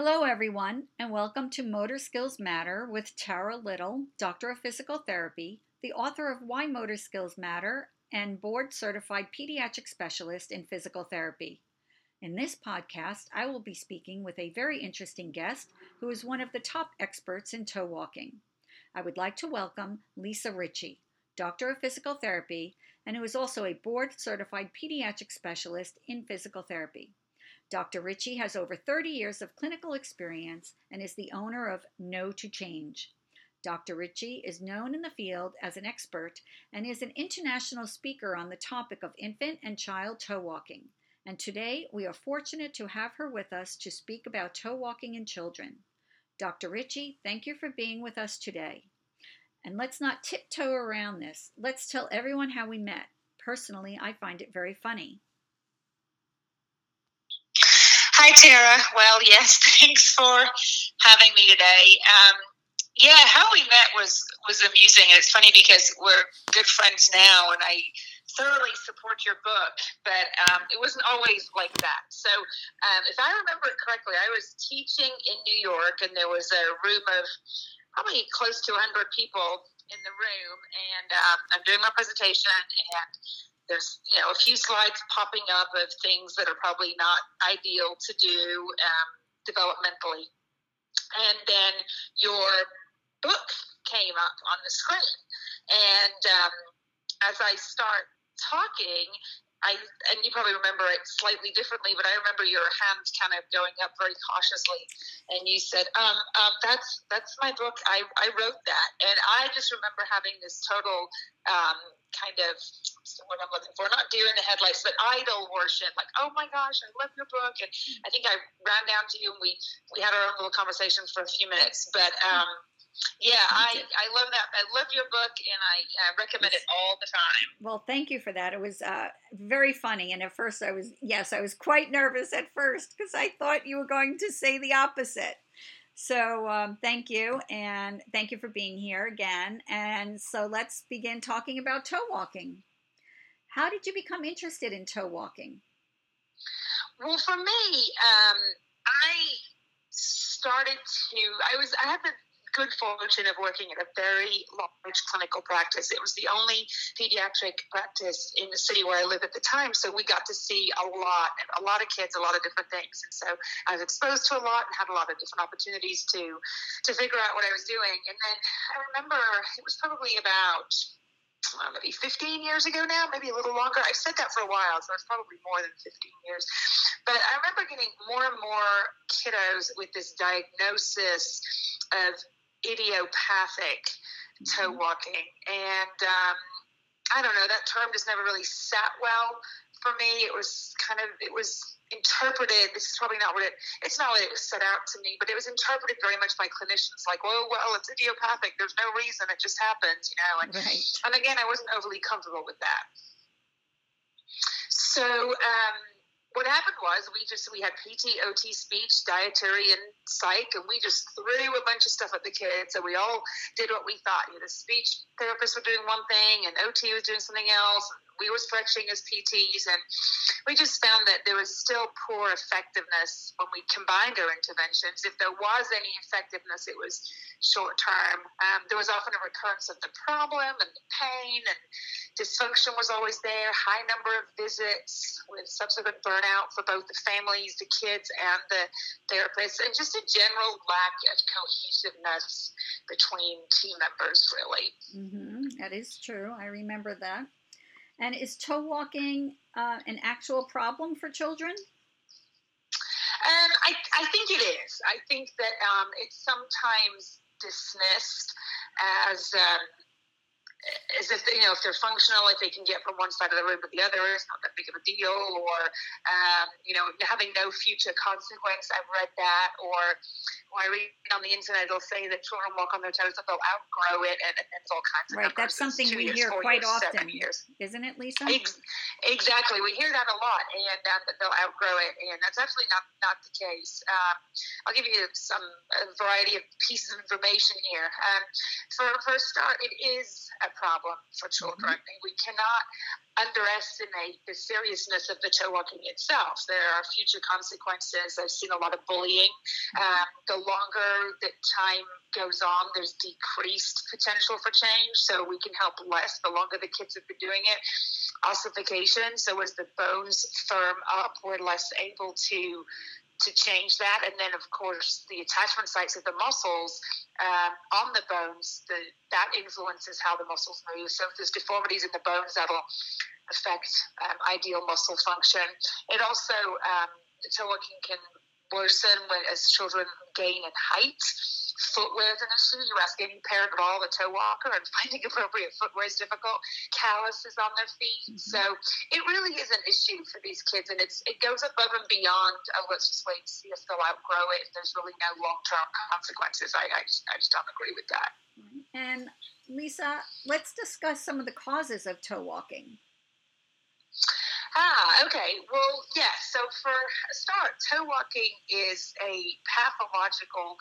Hello, everyone, and welcome to Motor Skills Matter with Tara Little, Doctor of Physical Therapy, the author of Why Motor Skills Matter, and board certified pediatric specialist in physical therapy. In this podcast, I will be speaking with a very interesting guest who is one of the top experts in toe walking. I would like to welcome Lisa Ritchie, Doctor of Physical Therapy, and who is also a board certified pediatric specialist in physical therapy. Dr. Ritchie has over 30 years of clinical experience and is the owner of No to Change. Dr. Ritchie is known in the field as an expert and is an international speaker on the topic of infant and child toe walking. And today we are fortunate to have her with us to speak about toe walking in children. Dr. Ritchie, thank you for being with us today. And let's not tiptoe around this. Let's tell everyone how we met. Personally, I find it very funny. Hi, Tara. Well, yes, thanks for having me today. Um, yeah, how we met was was amusing. It's funny because we're good friends now, and I thoroughly support your book. But um, it wasn't always like that. So, um, if I remember it correctly, I was teaching in New York, and there was a room of probably close to 100 people in the room, and um, I'm doing my presentation, and there's you know a few slides popping up of things that are probably not ideal to do um, developmentally, and then your book came up on the screen, and um, as I start talking, I and you probably remember it slightly differently, but I remember your hands kind of going up very cautiously, and you said, um, um, "That's that's my book. I, I wrote that," and I just remember having this total um, kind of what I'm looking for, not deer in the headlights, but idol worship. Like, oh my gosh, I love your book, and I think I ran down to you and we we had our own little conversation for a few minutes, but. um yeah, I, I love that. I love your book and I, I recommend it all the time. Well, thank you for that. It was uh, very funny. And at first, I was, yes, I was quite nervous at first because I thought you were going to say the opposite. So, um, thank you. And thank you for being here again. And so, let's begin talking about toe walking. How did you become interested in toe walking? Well, for me, um, I started to, I was, I had the good fortune of working at a very large clinical practice. It was the only pediatric practice in the city where I live at the time, so we got to see a lot, a lot of kids, a lot of different things. And so I was exposed to a lot and had a lot of different opportunities to to figure out what I was doing. And then I remember it was probably about uh, maybe 15 years ago now, maybe a little longer. I've said that for a while, so it's probably more than 15 years. But I remember getting more and more kiddos with this diagnosis of idiopathic toe mm-hmm. walking. And um, I don't know, that term just never really sat well for me. It was kind of, it was interpreted, this is probably not what it, it's not what it was set out to me, but it was interpreted very much by clinicians like, well, well, it's idiopathic. There's no reason. It just happens, you know. And, right. and again, I wasn't overly comfortable with that. So, um, what happened was we just we had PT, OT, speech, dietary, and psych, and we just threw a bunch of stuff at the kids. So we all did what we thought. You know, the speech therapists were doing one thing, and OT was doing something else. We were stretching as PTs, and we just found that there was still poor effectiveness when we combined our interventions. If there was any effectiveness, it was short term. Um, there was often a recurrence of the problem and the pain, and dysfunction was always there. High number of visits with subsequent burnout for both the families, the kids, and the therapists, and just a general lack of cohesiveness between team members. Really, mm-hmm. that is true. I remember that. And is toe walking uh, an actual problem for children? Um, I, I think it is. I think that um, it's sometimes dismissed as um, as if you know if they're functional, if they can get from one side of the room to the other, it's not that big of a deal. Or um, you know, having no future consequence. I've read that. Or when I read on the internet, it'll say that children walk on their toes, that they'll outgrow it, and, and it's all kinds of right. That's something we years, hear quite years, often, years. isn't it, Lisa? Ex- exactly, we hear that a lot, and uh, that they'll outgrow it, and that's actually not not the case. Um, I'll give you some a variety of pieces of information here. Um, for for a start, it is a a problem for children. Mm-hmm. We cannot underestimate the seriousness of the toe walking itself. There are future consequences. I've seen a lot of bullying. Mm-hmm. Um, the longer that time goes on, there's decreased potential for change. So we can help less the longer the kids have been doing it. Ossification. So as the bones firm up, we're less able to to change that. And then, of course, the attachment sites of the muscles um, on the bones, the, that influences how the muscles move. So if there's deformities in the bones, that'll affect um, ideal muscle function. It also, um, toe walking can worsen when, as children gain in height footwear is an issue. You ask any parent at all, a toe walker, and finding appropriate footwear is difficult. Calluses on their feet. Mm-hmm. So it really is an issue for these kids, and it's it goes above and beyond. Oh, let's just wait and see if they'll outgrow it. There's really no long term consequences. I, I just I just don't agree with that. And Lisa, let's discuss some of the causes of toe walking. Ah, okay. Well, yes. Yeah, so for a start, toe walking is a pathological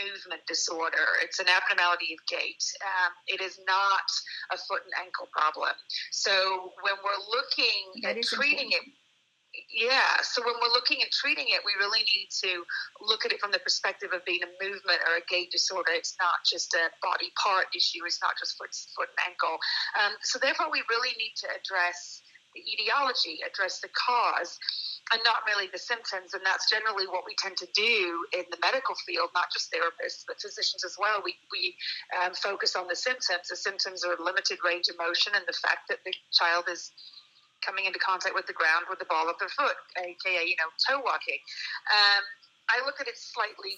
movement disorder. It's an abnormality of gait. Um, it is not a foot and ankle problem. So when we're looking that at treating important. it, yeah, so when we're looking at treating it, we really need to look at it from the perspective of being a movement or a gait disorder. It's not just a body part issue. It's not just foot, foot and ankle. Um, so therefore, we really need to address the etiology, address the cause and not really the symptoms. And that's generally what we tend to do in the medical field, not just therapists, but physicians as well. We, we um, focus on the symptoms. The symptoms are limited range of motion and the fact that the child is coming into contact with the ground with the ball of their foot, aka, you know, toe walking. Um, I look at it slightly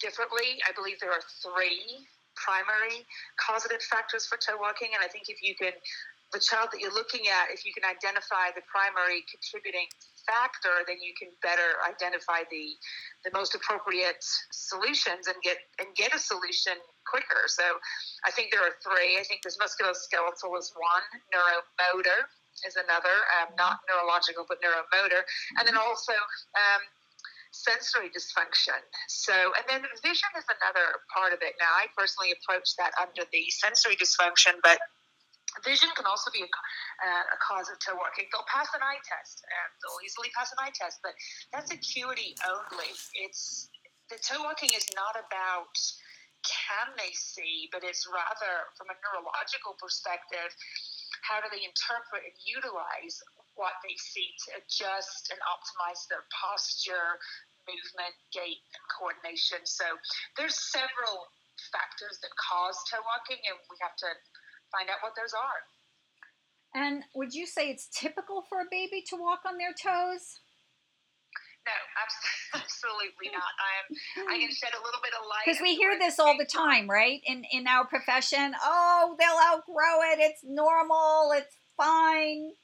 differently. I believe there are three primary causative factors for toe walking, and I think if you can the child that you're looking at, if you can identify the primary contributing factor, then you can better identify the the most appropriate solutions and get and get a solution quicker. So I think there are three. I think there's musculoskeletal is one, neuromotor is another, um, not neurological but neuromotor, and then also um, sensory dysfunction. So, and then vision is another part of it. Now, I personally approach that under the sensory dysfunction, but Vision can also be a, uh, a cause of toe walking. They'll pass an eye test, and they'll easily pass an eye test, but that's acuity only. It's the toe walking is not about can they see, but it's rather from a neurological perspective, how do they interpret and utilize what they see to adjust and optimize their posture, movement, gait, and coordination. So there's several factors that cause toe walking, and we have to find out what those are. And would you say it's typical for a baby to walk on their toes? No, absolutely not. I am. I can shed a little bit of light because we hear this all the time, right? In in our profession, oh, they'll outgrow it. It's normal. It's fine.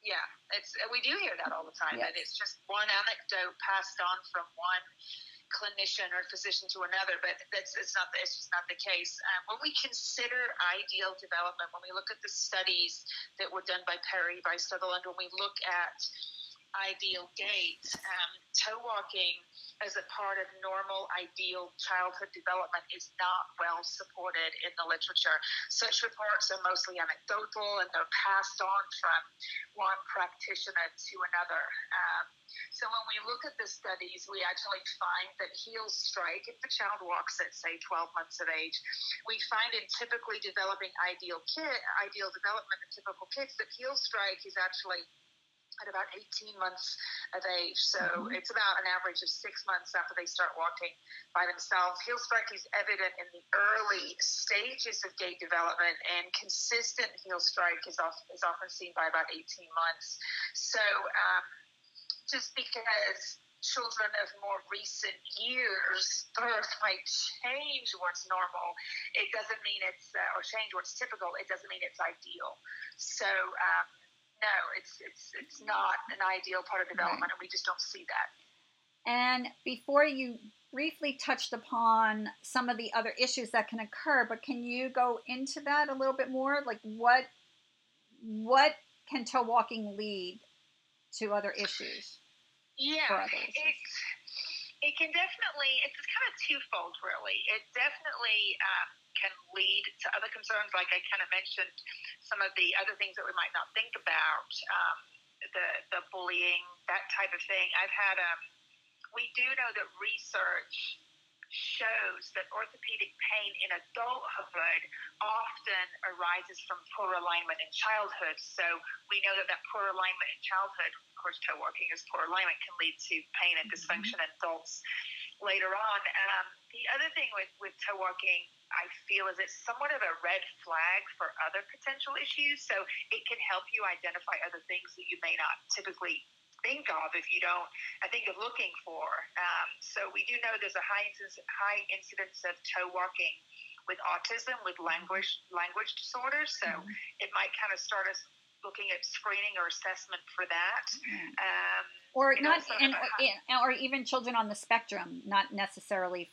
Yeah, it's we do hear that all the time, yes. and it's just one anecdote passed on from one clinician or physician to another, but that's it's not it's just not the case. Um, when we consider ideal development, when we look at the studies that were done by Perry by Sutherland, when we look at ideal gait, um, toe walking as a part of normal, ideal childhood development is not well supported in the literature. Such reports are mostly anecdotal and they're passed on from one practitioner to another. Um, so when we look at the studies, we actually find that heel strike, if the child walks at say 12 months of age, we find in typically developing ideal kid, ideal development in typical kids that heel strike is actually at about 18 months of age. So mm-hmm. it's about an average of six months after they start walking by themselves. Heel strike is evident in the early stages of gait development, and consistent heel strike is, off, is often seen by about 18 months. So um, just because children of more recent years, birth might change what's normal. It doesn't mean it's, uh, or change what's typical, it doesn't mean it's ideal. So, um, no, it's it's it's not an ideal part of development, right. and we just don't see that. And before you briefly touched upon some of the other issues that can occur, but can you go into that a little bit more? Like what what can toe walking lead to other issues? Yeah, it's It can definitely, it's kind of twofold, really. It definitely um, can lead to other concerns, like I kind of mentioned some of the other things that we might not think about, um, the, the bullying, that type of thing. I've had, um, we do know that research shows that orthopedic pain in adulthood often arises from poor alignment in childhood. So we know that that poor alignment in childhood, of course, toe walking is poor alignment, can lead to pain and mm-hmm. dysfunction in adults later on. Um, the other thing with, with toe walking, I feel, is it's somewhat of a red flag for other potential issues. So it can help you identify other things that you may not typically think of if you don't, I think, of looking for. Um, so we do know there's a high incidence, high incidence of toe walking with autism, with language language disorders. So mm-hmm. it might kind of start us looking at screening or assessment for that. Mm-hmm. Um, or not, and, or, or even children on the spectrum, not necessarily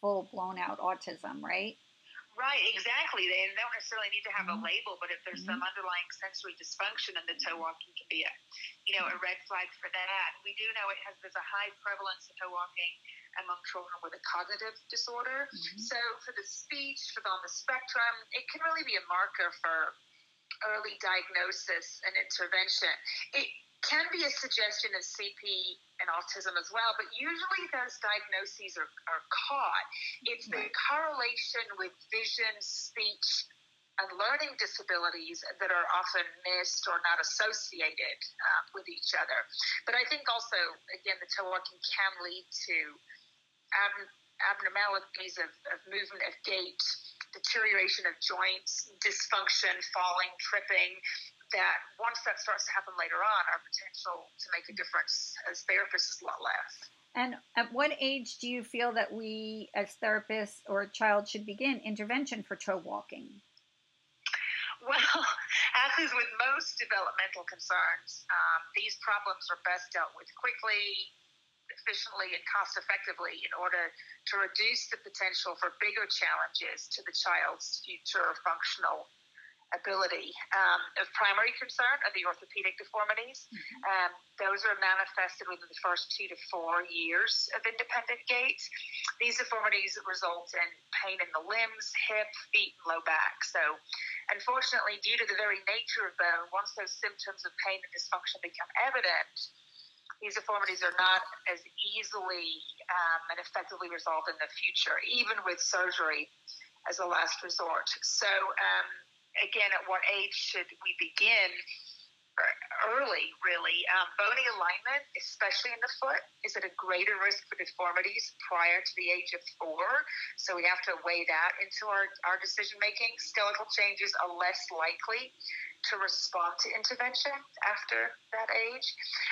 full blown out autism, right? Right, exactly. They don't necessarily need to have mm-hmm. a label, but if there's mm-hmm. some underlying sensory dysfunction, then the toe walking can be a, you know, a red flag for that. We do know it has there's a high prevalence of toe walking among children with a cognitive disorder. Mm-hmm. So for the speech, for the, on the spectrum, it can really be a marker for early diagnosis and intervention. It can be a suggestion of CP and autism as well, but usually those diagnoses are, are caught. It's the correlation with vision, speech, and learning disabilities that are often missed or not associated uh, with each other. But I think also, again, the toe walking can lead to ab- abnormalities of, of movement, of gait, deterioration of joints, dysfunction, falling, tripping, that once that starts to happen later on, our potential to make a difference as therapists is a lot less. And at what age do you feel that we, as therapists or a child, should begin intervention for toe walking? Well, as is with most developmental concerns, um, these problems are best dealt with quickly, efficiently, and cost effectively in order to reduce the potential for bigger challenges to the child's future functional ability. Um, of primary concern are the orthopedic deformities. Mm-hmm. Um, those are manifested within the first two to four years of independent gait. These deformities result in pain in the limbs, hip, feet, and low back. So, unfortunately, due to the very nature of bone, once those symptoms of pain and dysfunction become evident, these deformities are not as easily um, and effectively resolved in the future, even with surgery as a last resort. So, um, again, at what age should we begin? Early, really. Um, bony alignment, especially in the foot, is at a greater risk for deformities prior to the age of four. So we have to weigh that into our, our decision making. Skeletal changes are less likely to respond to intervention after that age.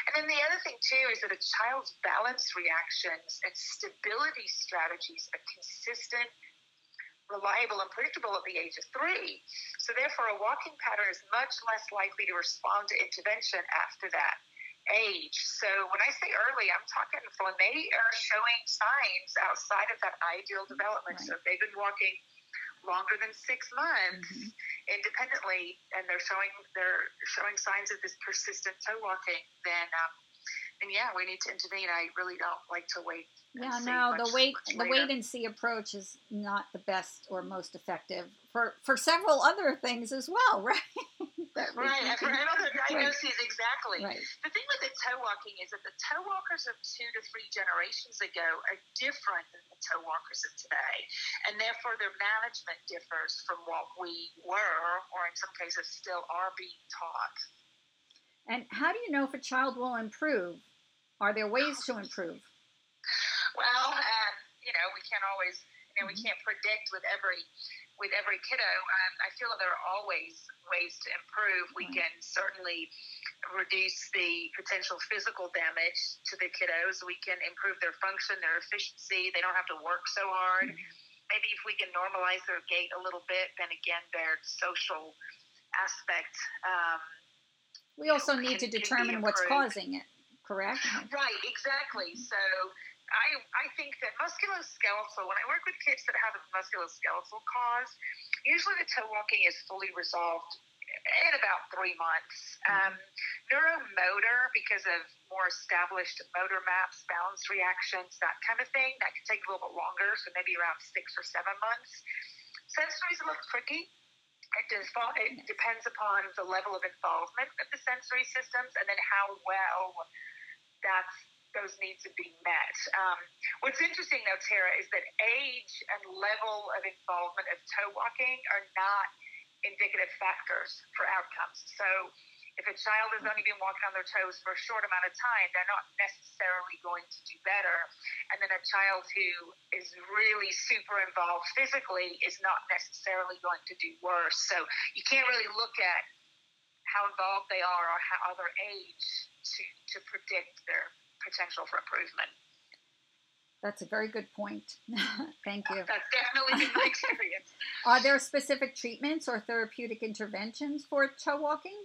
And then the other thing, too, is that a child's balance reactions and stability strategies are consistent reliable and predictable at the age of three. So, therefore, a walking pattern is much less likely to respond to intervention after that age. So, when I say early, I'm talking when they are showing signs outside of that ideal development. Right. So, if they've been walking longer than six months mm-hmm. independently and they're showing they're showing signs of this persistent toe walking, then um, and yeah, we need to intervene. I really don't like to wait. Yeah, no, much, the wait the wait and see approach is not the best or most effective for for several other things as well, right? right, and for other diagnoses, right. exactly. Right. The thing with the toe walking is that the toe walkers of two to three generations ago are different than the toe walkers of today, and therefore their management differs from what we were, or in some cases still are being taught. And how do you know if a child will improve? Are there ways to improve? Well, uh, you know, we can't always, you know, we mm-hmm. can't predict with every with every kiddo. Um, I feel that there are always ways to improve. We can certainly reduce the potential physical damage to the kiddos. We can improve their function, their efficiency. They don't have to work so hard. Mm-hmm. Maybe if we can normalize their gait a little bit, then again, their social aspect. Um, we also know, need can, to determine what's causing it correct? Right, exactly. So I, I think that musculoskeletal, when I work with kids that have a musculoskeletal cause, usually the toe walking is fully resolved in about three months. Um, neuromotor, because of more established motor maps, balance reactions, that kind of thing, that can take a little bit longer, so maybe around six or seven months. Sensory is a little tricky. It, does, it depends upon the level of involvement of the sensory systems and then how well that's those needs are being met. Um, what's interesting, though, Tara, is that age and level of involvement of toe walking are not indicative factors for outcomes. So if a child has only been walking on their toes for a short amount of time, they're not necessarily going to do better. And then a child who is really super involved physically is not necessarily going to do worse. So you can't really look at how involved they are or how their age to, to predict their potential for improvement. That's a very good point. Thank you. That's definitely been my experience. Are there specific treatments or therapeutic interventions for toe walking?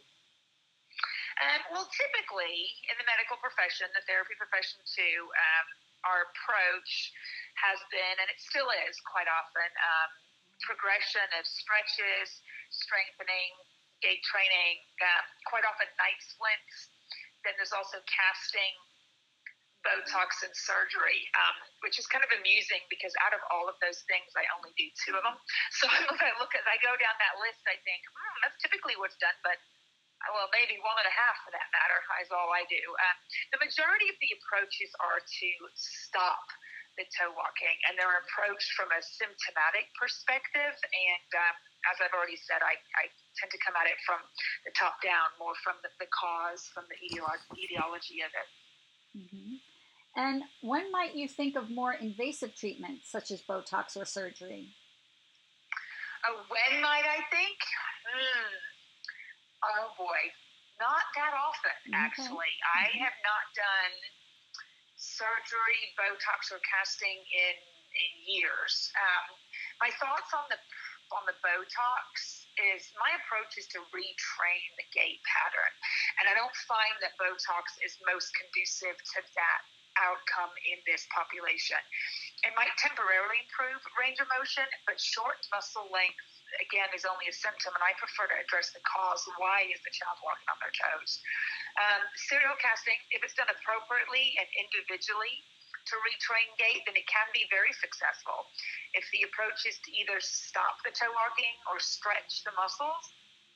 Um, well, typically in the medical profession, the therapy profession too, um, our approach has been, and it still is quite often, um, progression of stretches, strengthening, gait training, um, quite often night splints. Then there's also casting, Botox and surgery, um, which is kind of amusing because out of all of those things, I only do two of them. So when I look as I go down that list, I think hmm, that's typically what's done, but well, maybe one and a half for that matter is all I do. Uh, the majority of the approaches are to stop the toe walking, and they're approached from a symptomatic perspective. And um, as I've already said, I, I tend to come at it from the top down, more from the, the cause, from the etiology of it. Mm-hmm. And when might you think of more invasive treatments such as Botox or surgery? Uh, when might I think? Hmm. Oh boy, not that often actually. Mm-hmm. I have not done surgery, Botox, or casting in in years. Um, my thoughts on the on the Botox is my approach is to retrain the gait pattern, and I don't find that Botox is most conducive to that outcome in this population. It might temporarily improve range of motion, but short muscle length again is only a symptom, and I prefer to address the cause. Why is the child walking on their toes? Um, serial casting, if it's done appropriately and individually to retrain gait, then it can be very successful. If the approach is to either stop the toe walking or stretch the muscles,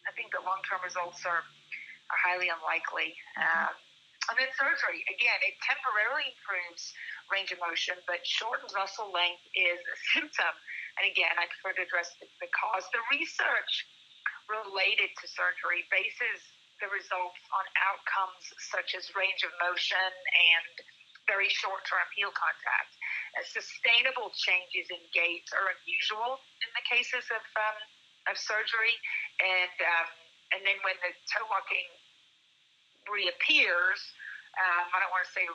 I think the long term results are, are highly unlikely. Um, and then surgery, again, it temporarily improves range of motion, but shortened muscle length is a symptom. And again, I prefer to address the, cause. The research related to surgery bases the results on outcomes such as range of motion and very short term heel contact. Uh, sustainable changes in gait are unusual in the cases of, um, of surgery. And, um, and then when the toe walking reappears, um, I don't want to say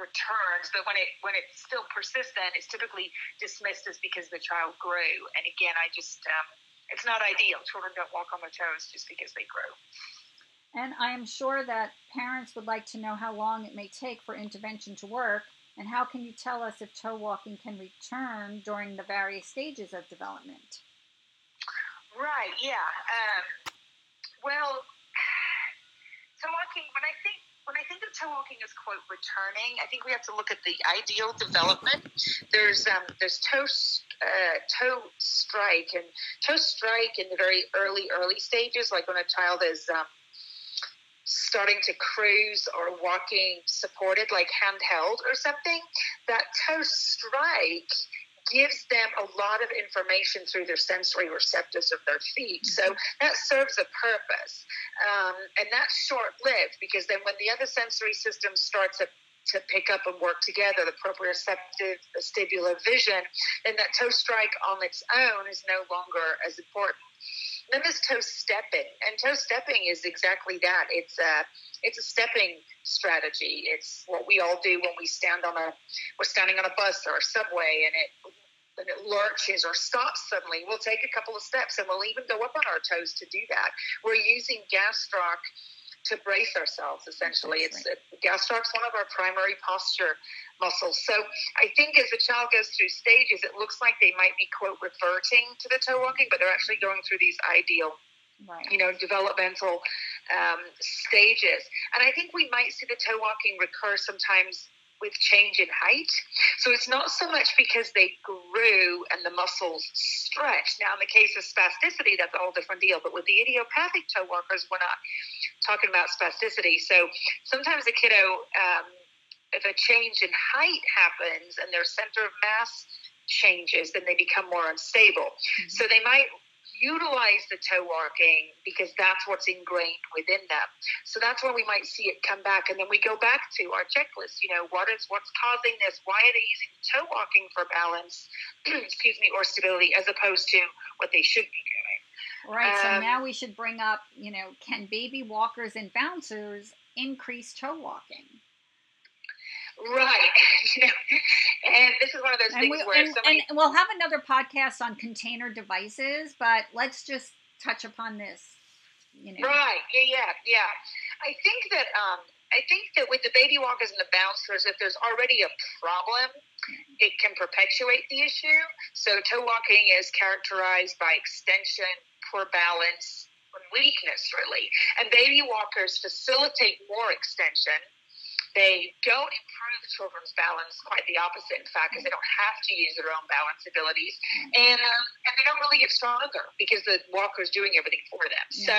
returns, but when it when it's still persistent, it's typically dismissed as because the child grew. And again, I just um, it's not ideal. Children don't walk on their toes just because they grow. And I am sure that parents would like to know how long it may take for intervention to work, and how can you tell us if toe walking can return during the various stages of development? Right. Yeah. Um, well, toe walking. When I think when I think of toe walking as quote returning, I think we have to look at the ideal development. There's um, there's toe uh, toe strike and toe strike in the very early early stages, like when a child is um, starting to cruise or walking supported, like handheld or something. That toe strike gives them a lot of information through their sensory receptors of their feet. So that serves a purpose. Um, and that's short lived because then when the other sensory systems start to to pick up and work together, the proprioceptive, vestibular vision, then that toe strike on its own is no longer as important. Then there's toe stepping, and toe stepping is exactly that. It's a it's a stepping strategy. It's what we all do when we stand on a we're standing on a bus or a subway, and it and it lurches or stops suddenly. We'll take a couple of steps, and we'll even go up on our toes to do that. We're using gastroc to brace ourselves. Essentially, it's it, gastroc's one of our primary posture muscles. So I think as the child goes through stages, it looks like they might be quote reverting to the toe walking, but they're actually going through these ideal right. you know, developmental um, stages. And I think we might see the toe walking recur sometimes with change in height. So it's not so much because they grew and the muscles stretched. Now, in the case of spasticity, that's a whole different deal. But with the idiopathic toe walkers, we're not talking about spasticity. So sometimes a kiddo, um, if a change in height happens and their center of mass changes, then they become more unstable. Mm-hmm. So they might utilize the toe walking because that's what's ingrained within them. So that's where we might see it come back, and then we go back to our checklist. You know, what is what's causing this? Why are they using toe walking for balance? excuse me, or stability, as opposed to what they should be doing. Right. Um, so now we should bring up. You know, can baby walkers and bouncers increase toe walking? Right. this is one of those and things we, where and, somebody... and we'll have another podcast on container devices, but let's just touch upon this. You know. Right. Yeah. Yeah. Yeah. I think that um, I think that with the baby walkers and the bouncers, if there's already a problem, it can perpetuate the issue. So toe walking is characterized by extension, poor balance, weakness, really. And baby walkers facilitate more extension they don't improve children's balance, quite the opposite, in fact, because they don't have to use their own balance abilities. And, um, and they don't really get stronger because the walker's doing everything for them. Yeah. So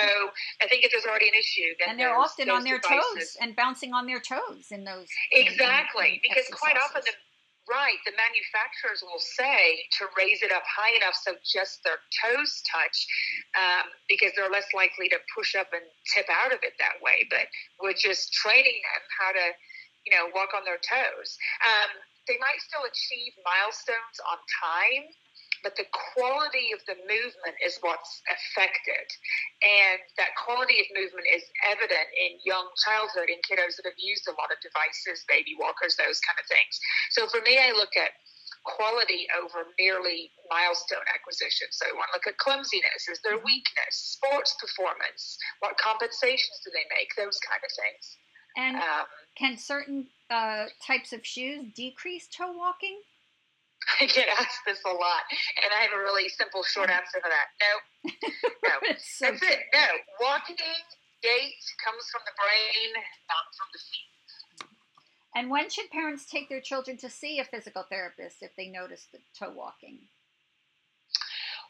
I think if there's already an issue, then and they're often on their devices. toes and bouncing on their toes in those. Exactly, in, in because quite often the Right. The manufacturers will say to raise it up high enough so just their toes touch um, because they're less likely to push up and tip out of it that way. But we're just training them how to, you know, walk on their toes. Um, they might still achieve milestones on time but the quality of the movement is what's affected. And that quality of movement is evident in young childhood in kiddos that have used a lot of devices, baby walkers, those kind of things. So for me, I look at quality over merely milestone acquisition. So I want to look at clumsiness, is there weakness, sports performance, what compensations do they make, those kind of things. And um, can certain uh, types of shoes decrease toe walking? I get asked this a lot, and I have a really simple, short mm. answer for that. No, no, so that's it. No, walking gait comes from the brain, not from the feet. And when should parents take their children to see a physical therapist if they notice the toe walking?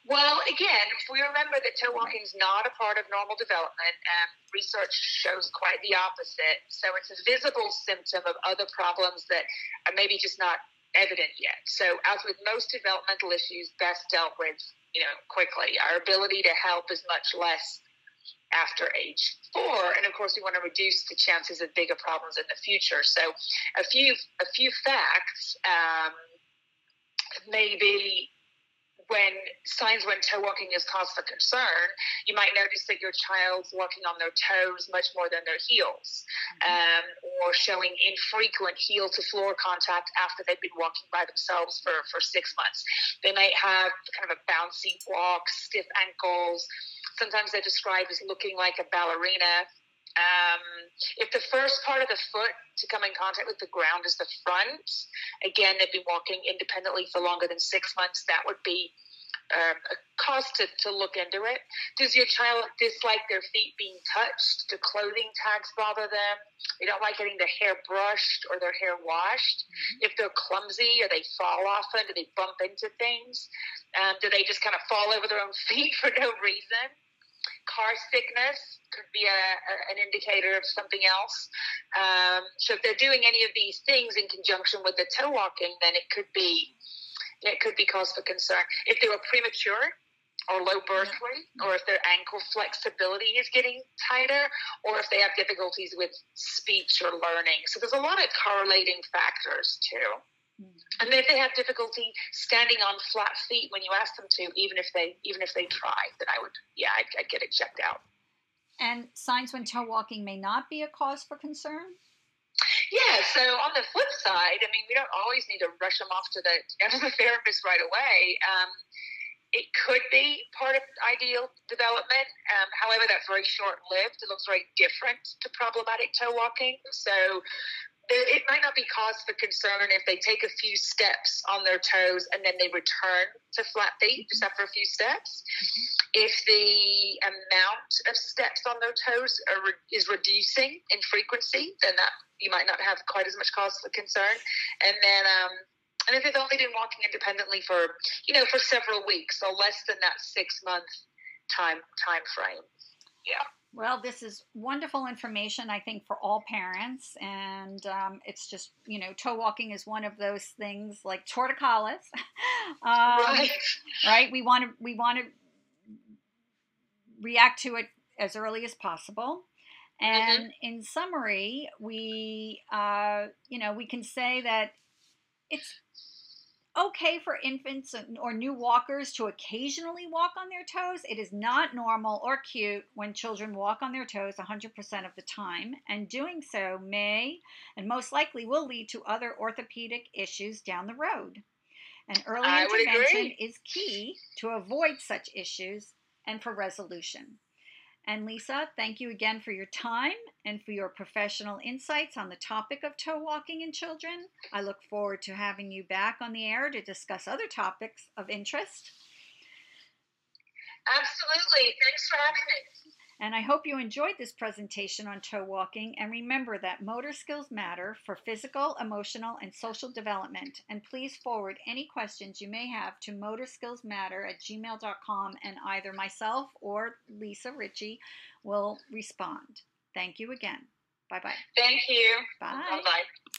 Well, again, if we remember that toe walking is not a part of normal development, and research shows quite the opposite. So it's a visible symptom of other problems that are maybe just not evident yet. So, as with most developmental issues, best dealt with, you know, quickly. Our ability to help is much less after age four, and of course, we want to reduce the chances of bigger problems in the future. So, a few a few facts. Um, maybe when signs when toe walking is cause for concern, you might notice that your child's walking on their toes much more than their heels, mm-hmm. um, or showing infrequent heel to floor contact after they've been walking by themselves for, for six months. They might have kind of a bouncy walk, stiff ankles. Sometimes they're described as looking like a ballerina. Um, if the first part of the foot to come in contact with the ground is the front, again, they've been walking independently for longer than six months, that would be um, a cause to, to look into it. Does your child dislike their feet being touched? Do clothing tags bother them? They don't like getting their hair brushed or their hair washed. Mm-hmm. If they're clumsy or they fall often, do they bump into things? Um, do they just kind of fall over their own feet for no reason? Car sickness could be a, a, an indicator of something else. Um, so if they're doing any of these things in conjunction with the toe walking, then it could be it could be cause for concern. If they were premature or low birth weight, or if their ankle flexibility is getting tighter, or if they have difficulties with speech or learning. So there's a lot of correlating factors too. And then if they have difficulty standing on flat feet when you ask them to, even if they even if they try, then I would yeah I'd, I'd get it checked out. And signs when toe walking may not be a cause for concern. Yeah. So on the flip side, I mean, we don't always need to rush them off to the, to the therapist right away. Um, it could be part of ideal development. Um, however, that's very short lived. It looks very different to problematic toe walking. So it might not be cause for concern if they take a few steps on their toes and then they return to flat feet just after a few steps. Mm-hmm. If the amount of steps on their toes re- is reducing in frequency, then that you might not have quite as much cause for concern. And then, um, and if they've only been walking independently for you know for several weeks, so less than that six month time time frame. Yeah. Well, this is wonderful information, I think, for all parents. And um, it's just, you know, toe walking is one of those things like torticollis. um, right. right. We want to, we want to react to it as early as possible. And mm-hmm. in summary, we, uh, you know, we can say that it's okay for infants or new walkers to occasionally walk on their toes. It is not normal or cute when children walk on their toes 100% of the time, and doing so may and most likely will lead to other orthopedic issues down the road. And early intervention is key to avoid such issues and for resolution. And Lisa, thank you again for your time and for your professional insights on the topic of toe walking in children. I look forward to having you back on the air to discuss other topics of interest. Absolutely. Thanks for having me. And I hope you enjoyed this presentation on toe walking. And remember that motor skills matter for physical, emotional, and social development. And please forward any questions you may have to motorskillsmatter at gmail.com, and either myself or Lisa Ritchie will respond. Thank you again. Bye bye. Thank you. Bye. Bye.